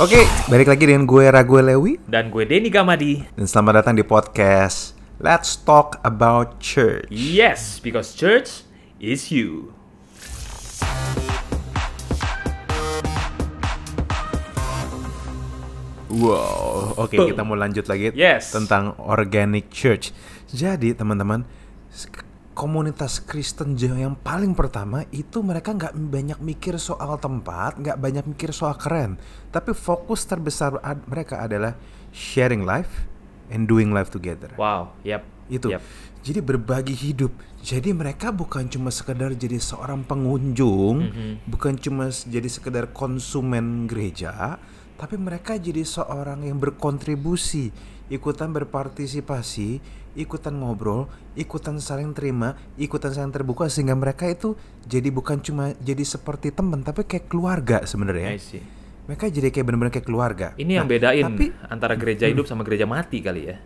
Oke, balik lagi dengan gue Rague Lewi Dan gue Denny Gamadi. dan selamat datang di podcast Let's Talk About Church. Yes, because church is you. Wow, oke Boom. kita mau lanjut lagi Yes. tentang organic church. Jadi teman-teman, komunitas Kristen yang paling pertama itu mereka nggak banyak mikir soal tempat, nggak banyak mikir soal keren, tapi fokus terbesar ad- mereka adalah sharing life and doing life together. Wow, yep. itu Yep. jadi berbagi hidup jadi mereka bukan cuma sekedar jadi seorang pengunjung Mhm. bukan cuma jadi sekedar konsumen gereja tapi mereka jadi seorang yang berkontribusi ikutan berpartisipasi ikutan ngobrol ikutan saling terima ikutan saling terbuka sehingga mereka itu jadi bukan cuma jadi seperti teman tapi kayak keluarga sebenarnya mereka jadi kayak benar-benar kayak keluarga Ini yang Nah, bedain tapi antara gereja hidup sama gereja mati kali ya.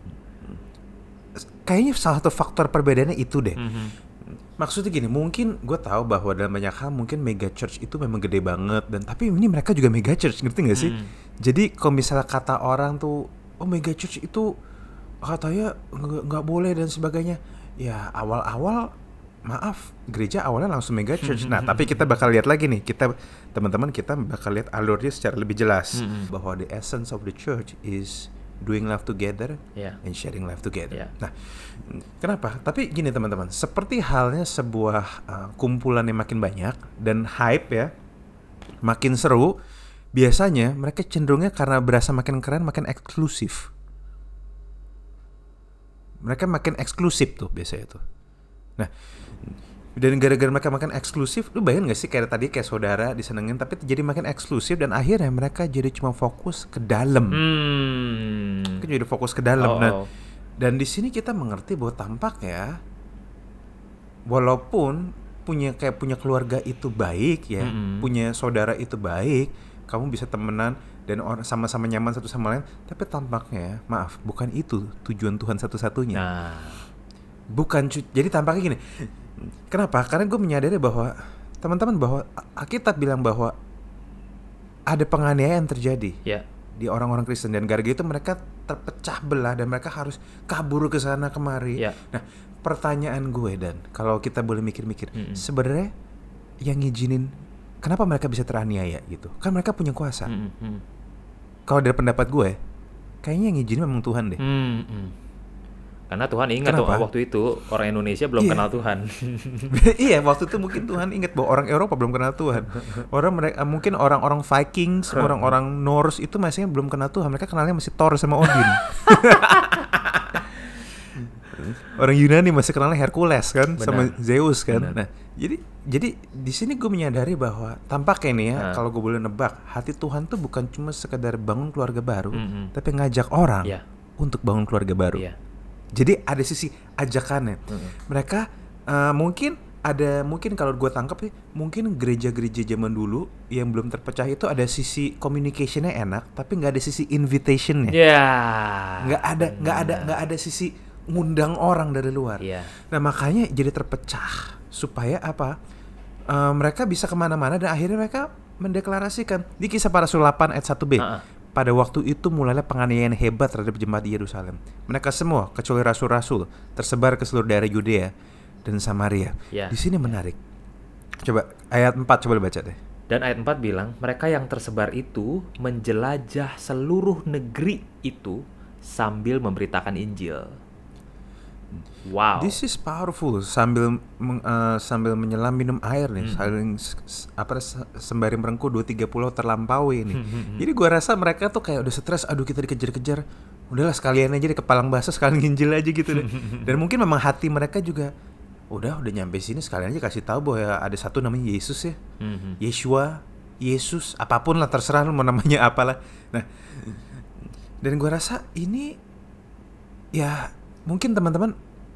kayaknya salah satu faktor perbedaannya itu deh Mhm. Maksudnya gini, mungkin gue tahu bahwa dalam banyak hal mungkin mega church itu memang gede banget dan tapi ini mereka juga mega church, ngerti gak sih? Hmm. Jadi kalau misalnya kata orang tuh, oh mega church itu katanya nggak boleh dan sebagainya, ya awal-awal maaf gereja awalnya langsung mega church. Nah tapi kita bakal lihat lagi nih, kita teman-teman kita bakal lihat alurnya secara lebih jelas Mm-mm. bahwa the essence of the church is doing life together Ya. and sharing life together. Yeah. Nah, kenapa? Tapi gini teman-teman, seperti halnya sebuah uh, kumpulan yang makin banyak dan hype ya, makin seru, biasanya mereka cenderungnya karena berasa makin keren, makin eksklusif. Mereka makin eksklusif tuh biasanya tuh. Nah, dan gara-gara mereka makin eksklusif, lu bayangin gak sih kayak tadi kayak saudara disenengin, tapi jadi makin eksklusif dan akhirnya mereka jadi cuma fokus ke dalam Hmm. kan jadi fokus ke dalam. Oh, Nah, oh. dan di sini kita mengerti bahwa tampaknya walaupun punya kayak punya keluarga itu baik ya, Mm-mm. punya saudara itu baik, kamu bisa temenan dan orang sama-sama nyaman satu sama lain, tapi tampaknya maaf, bukan itu tujuan Tuhan satu-satunya. Nah, Bukan jadi tampaknya gini. Kenapa? Karena gue menyadari bahwa teman-teman bahwa Alkitab bilang bahwa ada penganiayaan terjadi ya. di orang-orang Kristen dan gara-gara itu mereka terpecah belah dan mereka harus kabur ke sana kemari. Ya. Nah, pertanyaan gue dan kalau kita boleh mikir-mikir, Mm-mm. sebenarnya yang ngizinin kenapa mereka bisa teraniaya gitu? Kan mereka punya kuasa. Hmm, hmm. Kalau dari pendapat gue, kayaknya yang ngizinin memang Tuhan deh. Hmm, hmm. Karena Tuhan ingat tuh Kenapa? waktu itu orang Indonesia belum Iya. kenal Tuhan. iya, waktu itu mungkin Tuhan ingat bahwa orang Eropa belum kenal Tuhan. Orang mereka mungkin orang-orang Vikings, orang-orang Norse itu masih belum kenal Tuhan. Mereka kenalnya masih Thor sama Odin. orang Yunani masih kenalnya Hercules kan sama Benar. Zeus kan. Benar. Nah, jadi jadi di sini gue menyadari bahwa tampaknya nih ya, Nah. kalau gue boleh nebak, hati Tuhan tuh bukan cuma sekedar bangun keluarga baru, Mm-mm. tapi ngajak orang Iya. untuk bangun keluarga baru. Iya. Jadi ada sisi ajakannya. Mm-mm. Mereka eh, mungkin ada mungkin kalau gue tangkap sih mungkin gereja-gereja zaman dulu yang belum terpecah itu ada sisi communicationnya enak tapi nggak ada sisi invitationnya Ya. nggak ada nggak ada nggak ada sisi ngundang orang dari luar Iya. nah makanya jadi terpecah supaya apa Eh, mereka bisa ke mana-mana dan akhirnya mereka mendeklarasikan di kisah para 8 ayat 1b Ah, ah. Pada waktu itu mulailah penganiayaan hebat terhadap jemaat di Yerusalem. Mereka semua, kecuali rasul-rasul, tersebar ke seluruh daerah Yudea dan Samaria. Ya. Di sini menarik. Coba ayat 4 coba lu baca deh. Dan ayat 4 bilang, mereka yang tersebar itu menjelajah seluruh negeri itu sambil memberitakan Injil. Wow. This is powerful sambil eh, sambil menyelam minum air nih, Hmm. saling apa se- sembari merengkuh dua tiga pulau terlampaui nih. Hmm, Jadi gua rasa mereka tuh kayak udah stres, aduh kita dikejar-kejar. Udahlah sekalian aja di kepalang bahasa sekalian nginjil aja gitu deh. Dan mungkin memang hati mereka juga udah udah nyampe sini sekalian aja kasih tahu bahwa ada satu namanya Yesus ya. Mhm. Yeshua, Yesus, apa pun lah terserah lu mau namanya apalah. Nah, dan gua rasa ini ya mungkin teman-teman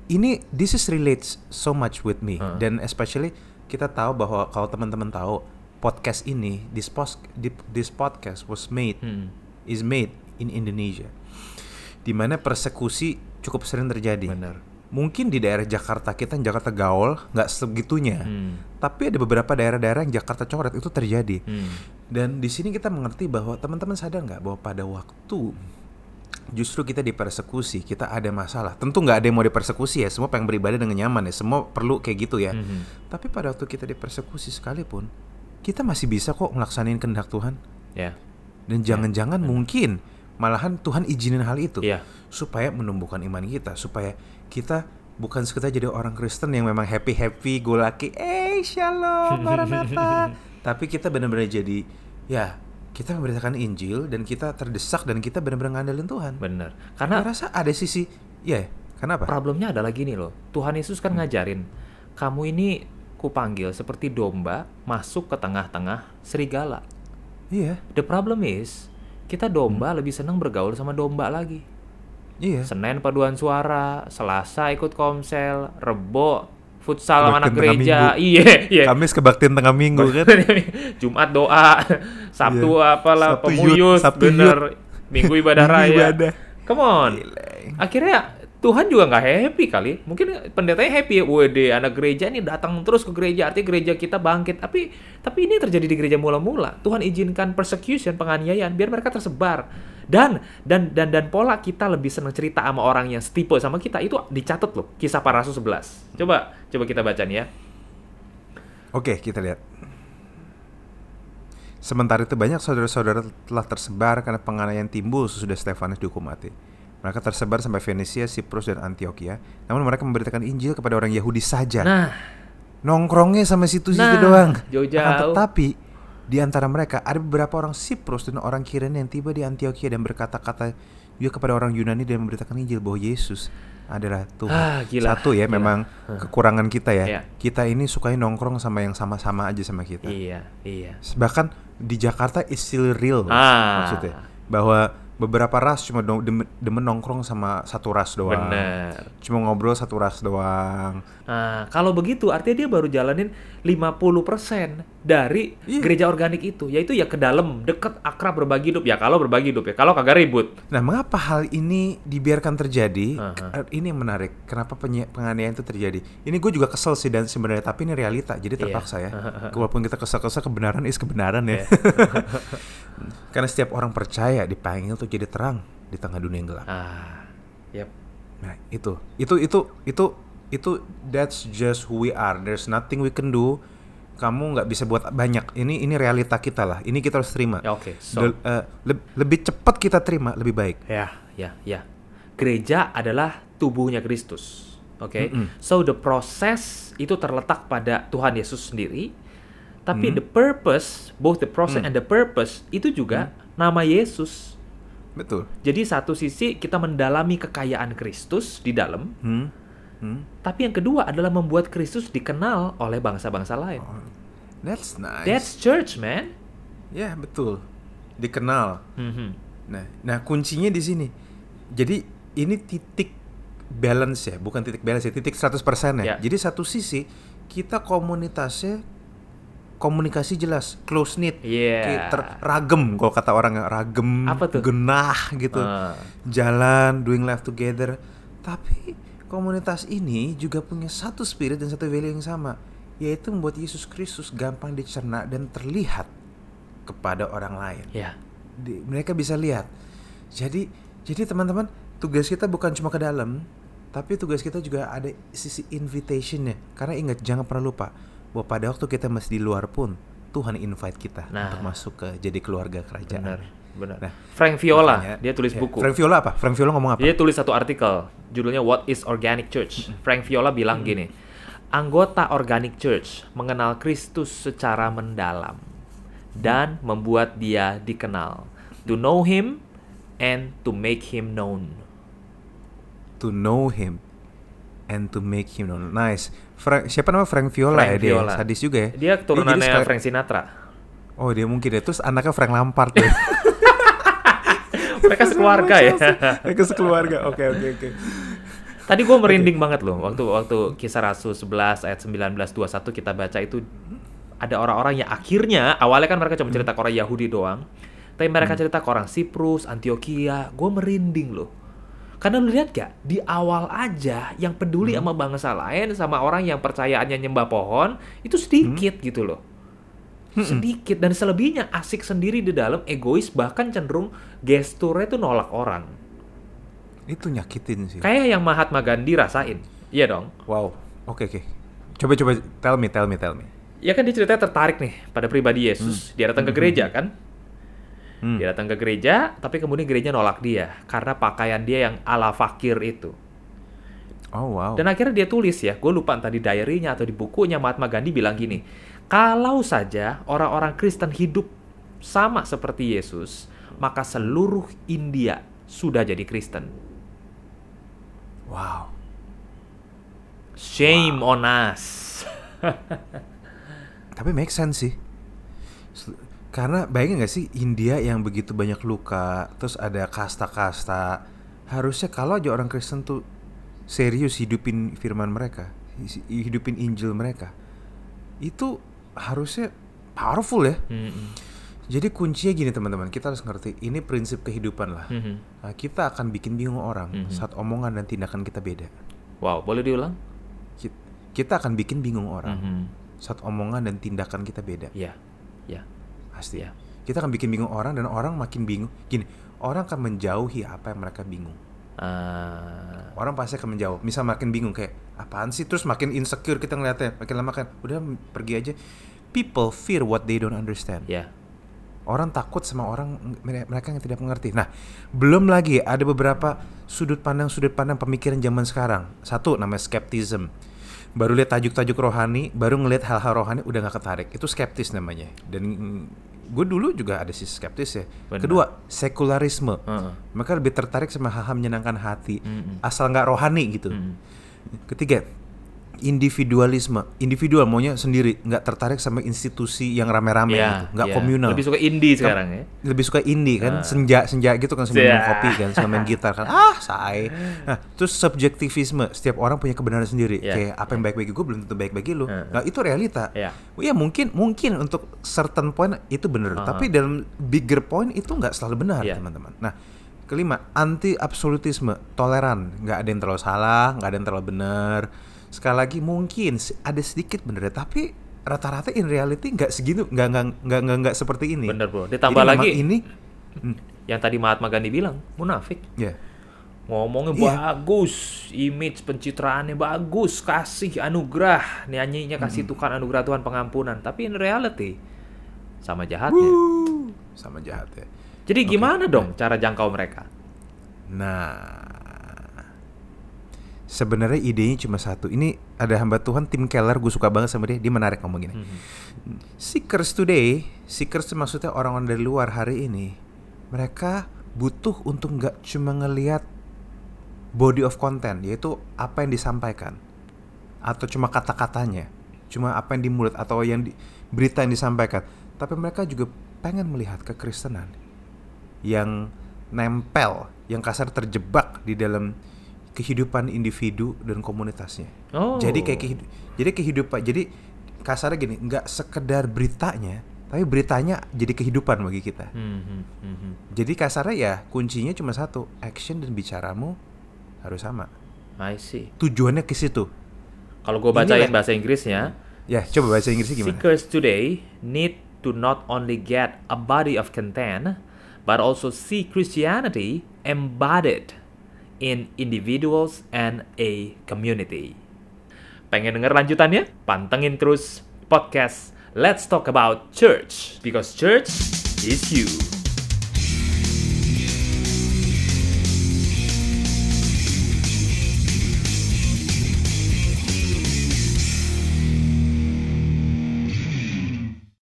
ini this is relates so much with me Heeh. dan especially kita tahu bahwa kalau teman-teman tahu podcast ini this pos di- this podcast was made Hmm. is made in Indonesia di mana persekusi cukup sering terjadi Benar. mungkin di daerah Jakarta kita yang Jakarta gaul nggak segitunya. Hmm. Tapi ada beberapa daerah-daerah yang Jakarta coret itu terjadi. Hmm. Dan di sini kita mengerti bahwa teman-teman sadar nggak bahwa pada waktu justru kita dipersekusi, kita ada masalah. Tentu nggak ada yang mau dipersekusi ya, semua pengen beribadah dengan nyaman ya, semua perlu kayak gitu ya. Mhm. Tapi pada waktu kita dipersekusi sekalipun, kita masih bisa kok melaksanain kehendak Tuhan. Ya. Dan jangan-jangan mungkin malahan Tuhan izinin hal itu Iya. supaya menumbuhkan iman kita, supaya kita bukan sekedar jadi orang Kristen yang memang happy happy, go lucky, eh shalom, maranatha. Tapi kita benar-benar jadi ya kita memberitakan Injil dan kita terdesak dan kita benar-benar ngandelin Tuhan. Bener. Karena Karena rasa ada sisi ya, kenapa? problemnya adalah gini loh. Tuhan Yesus kan ngajarin, kamu ini kupanggil seperti domba masuk ke tengah-tengah serigala. Iya, The problem is, kita domba lebih senang bergaul sama domba lagi. iya. Senin paduan suara, Selasa ikut komsel, Rebo futsal sama Kebaktian anak gereja. Iya, iya. Kamis kebaktian tengah minggu kan. Jumat doa, Sabtu Iya. apalah Sabtu pemuyus, Sabtu bener. Minggu ibadah Minggu raya. ibadah. Come on. Gila. Akhirnya Tuhan juga nggak happy kali. Mungkin pendetanya happy ya, WD anak gereja ini datang terus ke gereja, artinya gereja kita bangkit. Tapi tapi ini terjadi di gereja mula-mula. Tuhan izinkan persecution, penganiayaan biar mereka tersebar. Dan dan dan dan pola kita lebih senang cerita sama orang yang setipe sama kita itu dicatat loh. Kisah para rasul 11. Coba coba kita baca nih ya. Oke, kita lihat. Sementara itu banyak saudara-saudara telah tersebar karena penganiayaan timbul sesudah Stefanus dihukum mati. Mereka tersebar sampai Venesia, Siprus, dan Antioquia. Namun mereka memberitakan Injil kepada orang Yahudi saja. Nah, Nongkrongnya sama situ-situ Nah, doang. jauh-jauh. Tetapi di antara mereka ada beberapa orang Siprus dan orang Kirene yang tiba di Antioquia dan berkata-kata juga kepada orang Yunani dan memberitakan Injil bahwa Yesus adalah Tuhan. Ah, gila, Satu ya gila. memang kekurangan kita ya. Iya. Kita ini sukai nongkrong sama yang sama-sama aja sama kita. iya, iya. Bahkan di Jakarta is still real Ah. maksudnya bahwa beberapa ras cuma do- demen, demen nongkrong sama satu ras doang. Bener. Cuma ngobrol satu ras doang. Nah, kalau begitu artinya dia baru jalanin 50% dari Iya. gereja organik itu, yaitu ya ke dalam, deket, akrab, berbagi hidup. Ya kalau berbagi hidup ya, kalau kagak ribut. Nah, mengapa hal ini dibiarkan terjadi? Aha. K- Ini yang menarik. Kenapa penganiayaan itu terjadi? Ini gue juga kesel sih dan sebenarnya tapi ini realita. Jadi Iya. terpaksa ya. Walaupun kita kesel-kesel kebenaran is kebenaran ya. Karena setiap orang percaya dipanggil untuk jadi terang di tengah dunia yang gelap. Ah, yep. Nah, itu. Itu itu itu itu that's just who we are. There's nothing we can do. Kamu nggak bisa buat banyak. Ini ini realita kita lah. Ini kita harus terima. Ya, oke. So, Del- eh, leb- lebih cepat kita terima, lebih baik. ya, ya, ya. Gereja adalah tubuhnya Kristus. Oke. Mm-mm. So the process itu terletak pada Tuhan Yesus sendiri. Tapi Hmm. the purpose, both the process Mm. and the purpose itu juga nama Yesus. Betul. Jadi satu sisi kita mendalami kekayaan Kristus di dalam, Hmm. Hmm. tapi yang kedua adalah membuat Kristus dikenal oleh bangsa-bangsa lain. Oh, That's nice. That's church, man. Ya, betul. Dikenal. Mhm. Nah, nah kuncinya di sini. Jadi ini titik balance ya, bukan titik balance ya, titik 100% ya. Ya. Jadi satu sisi kita komunitasnya komunikasi jelas, close knit, Iya. kayak ter- ragem kalau kata orang ragem, Apa tuh? genah gitu. Ah. Jalan, doing life together. Tapi komunitas ini juga punya satu spirit dan satu value yang sama, yaitu membuat Yesus Kristus gampang dicerna dan terlihat kepada orang lain di- mereka bisa lihat. Jadi jadi teman-teman tugas kita bukan cuma ke dalam, tapi tugas kita juga ada sisi invitationnya. Karena ingat jangan pernah lupa bahwa pada waktu kita masih di luar pun Tuhan invite kita Nah. untuk masuk ke jadi keluarga kerajaan. Benar, benar. Nah, Frank Viola, Makanya- dia tulis ya, buku. Frank Viola apa? Frank Viola ngomong apa? Dia tulis satu artikel, judulnya What is Organic Church. Frank Viola bilang gini, anggota Organic Church mengenal Kristus secara mendalam dan membuat dia dikenal. To know him and to make him known. To know him and to make him known. Nice. Frank, siapa nama Frank Viola Frank ya dia? Viola. Sadis juga ya. Dia turunannya sekali- Frank Sinatra. Oh dia mungkin ya. Terus anaknya Frank Lampard ya. Mereka sekeluarga ya. Mereka sekeluarga. Oke oke oke. Tadi gue merinding banget loh waktu waktu kisah Rasul 11 ayat 19 21 kita baca itu ada orang-orang yang akhirnya awalnya kan mereka cuma cerita ke orang Yahudi doang. Tapi mereka cerita ke orang Siprus, Antioquia, gue merinding loh. Karena lu lihat gak, di awal aja yang peduli sama bangsa lain, sama orang yang percayaannya nyembah pohon, itu sedikit gitu loh. Sedikit. Dan selebihnya asik sendiri di dalam, egois, bahkan cenderung gesturnya tuh nolak orang. Itu nyakitin sih. Kayak yang Mahatma Gandhi rasain. Iya dong. Wow. Oke oke. Coba coba tell me tell me tell me. Ya kan dia ceritanya tertarik nih pada pribadi Yesus. Dia datang ke gereja kan. Hmm. Dia datang ke gereja, tapi kemudian gereja nolak dia karena pakaian dia yang ala fakir itu. Oh wow. Dan akhirnya dia tulis ya, gue lupa entah di diary-nya atau di bukunya Mahatma Gandhi bilang gini, kalau saja orang-orang Kristen hidup sama seperti Yesus, maka seluruh India sudah jadi Kristen. Wow. Shame on us. Tapi make sense sih. Karena bayangin gak sih India yang begitu banyak luka, terus ada kasta-kasta. Harusnya kalau aja orang Kristen tuh serius hidupin firman mereka, hidupin Injil mereka, itu harusnya powerful ya. Mm-mm. Jadi kuncinya gini teman-teman, kita harus ngerti ini prinsip kehidupan lah. Mhm. Nah, kita akan bikin bingung orang Mhm. saat omongan dan tindakan kita beda. Wow, boleh diulang? Ki- Kita akan bikin bingung orang Mhm. saat omongan dan tindakan kita beda. Ya, ya, Pasti. ya. Kita akan bikin bingung orang dan orang makin bingung. Gini, orang akan menjauhi apa yang mereka bingung. Ah, Orang pasti akan menjauh. Misal makin bingung kayak apaan sih? Terus makin insecure kita ngeliatnya. Makin lama kan, udah pergi aja. People fear what they don't understand. ya. Orang takut sama orang mere- mereka yang tidak mengerti. Nah, belum lagi ada beberapa sudut pandang sudut pandang pemikiran zaman sekarang. Satu namanya skeptism. Baru lihat tajuk-tajuk rohani, baru ngelihat hal-hal rohani udah nggak ketarik. Itu skeptis namanya. Dan gue dulu juga ada sisi skeptis ya. Benar. Kedua, sekularisme. Heeh. Mereka lebih tertarik sama hal-hal menyenangkan hati, Mm-mm. asal nggak rohani gitu. Mm. Ketiga, individualisme. Individual maunya sendiri, nggak tertarik sama institusi yang rame-rame Ya, gitu, nggak ya. komunal Lebih suka indie sekarang ya. lebih suka indie kan Ah. senja senja gitu kan sambil minum Ya. kopi kan sambil main gitar kan ah say nah terus subjektivisme setiap orang punya kebenaran sendiri Ya, kayak apa yang baik bagi gue belum tentu baik bagi lu Ah, nah itu realita Ya. ya mungkin mungkin untuk certain point itu benar Ah. tapi dalam bigger point itu nggak selalu benar Ya. teman-teman nah kelima anti absolutisme toleran nggak ada yang terlalu salah nggak ada yang terlalu benar sekali lagi mungkin ada sedikit benar tapi rata-rata in reality nggak segitu nggak nggak nggak nggak nggak seperti ini Bener bro. Jadi Ditambah memang lagi ini Hmm, yang tadi Mahatma Gandhi bilang, munafik. ya Ngomongnya Iya. bagus, image pencitraannya bagus, kasih anugerah, nyanyinya kasih Tuhan anugerah Tuhan pengampunan. Tapi in reality sama jahatnya. Wuh, sama jahat ya. Jadi Oke. gimana dong cara jangkau mereka? Nah, sebenarnya idenya cuma satu. Ini ada hamba Tuhan Tim Keller, gue suka banget sama dia. Dia menarik ngomong gini. Mhm. Seekers today, seekers maksudnya orang-orang dari luar hari ini, mereka butuh untuk nggak cuma ngelihat body of content, yaitu apa yang disampaikan, atau cuma kata-katanya, cuma apa yang di mulut atau yang di, berita yang disampaikan, tapi mereka juga pengen melihat kekristenan yang nempel, yang kasar terjebak di dalam kehidupan individu dan komunitasnya. Oh. Jadi kayak kehidu- jadi kehidupan jadi kasarnya gini, nggak sekedar beritanya, tapi beritanya jadi kehidupan bagi kita. Mhm, mhm. Jadi kasarnya ya kuncinya cuma satu, action dan bicaramu harus sama. I see. Tujuannya ke situ. Kalau gue bacain Inilah- bahasa Inggrisnya, Ya, coba bahasa Inggrisnya gimana? Seekers today need to not only get a body of content, but also see Christianity embodied in individuals and a community. Pengen denger lanjutannya? Pantengin terus podcast Let's Talk About Church, because church is you.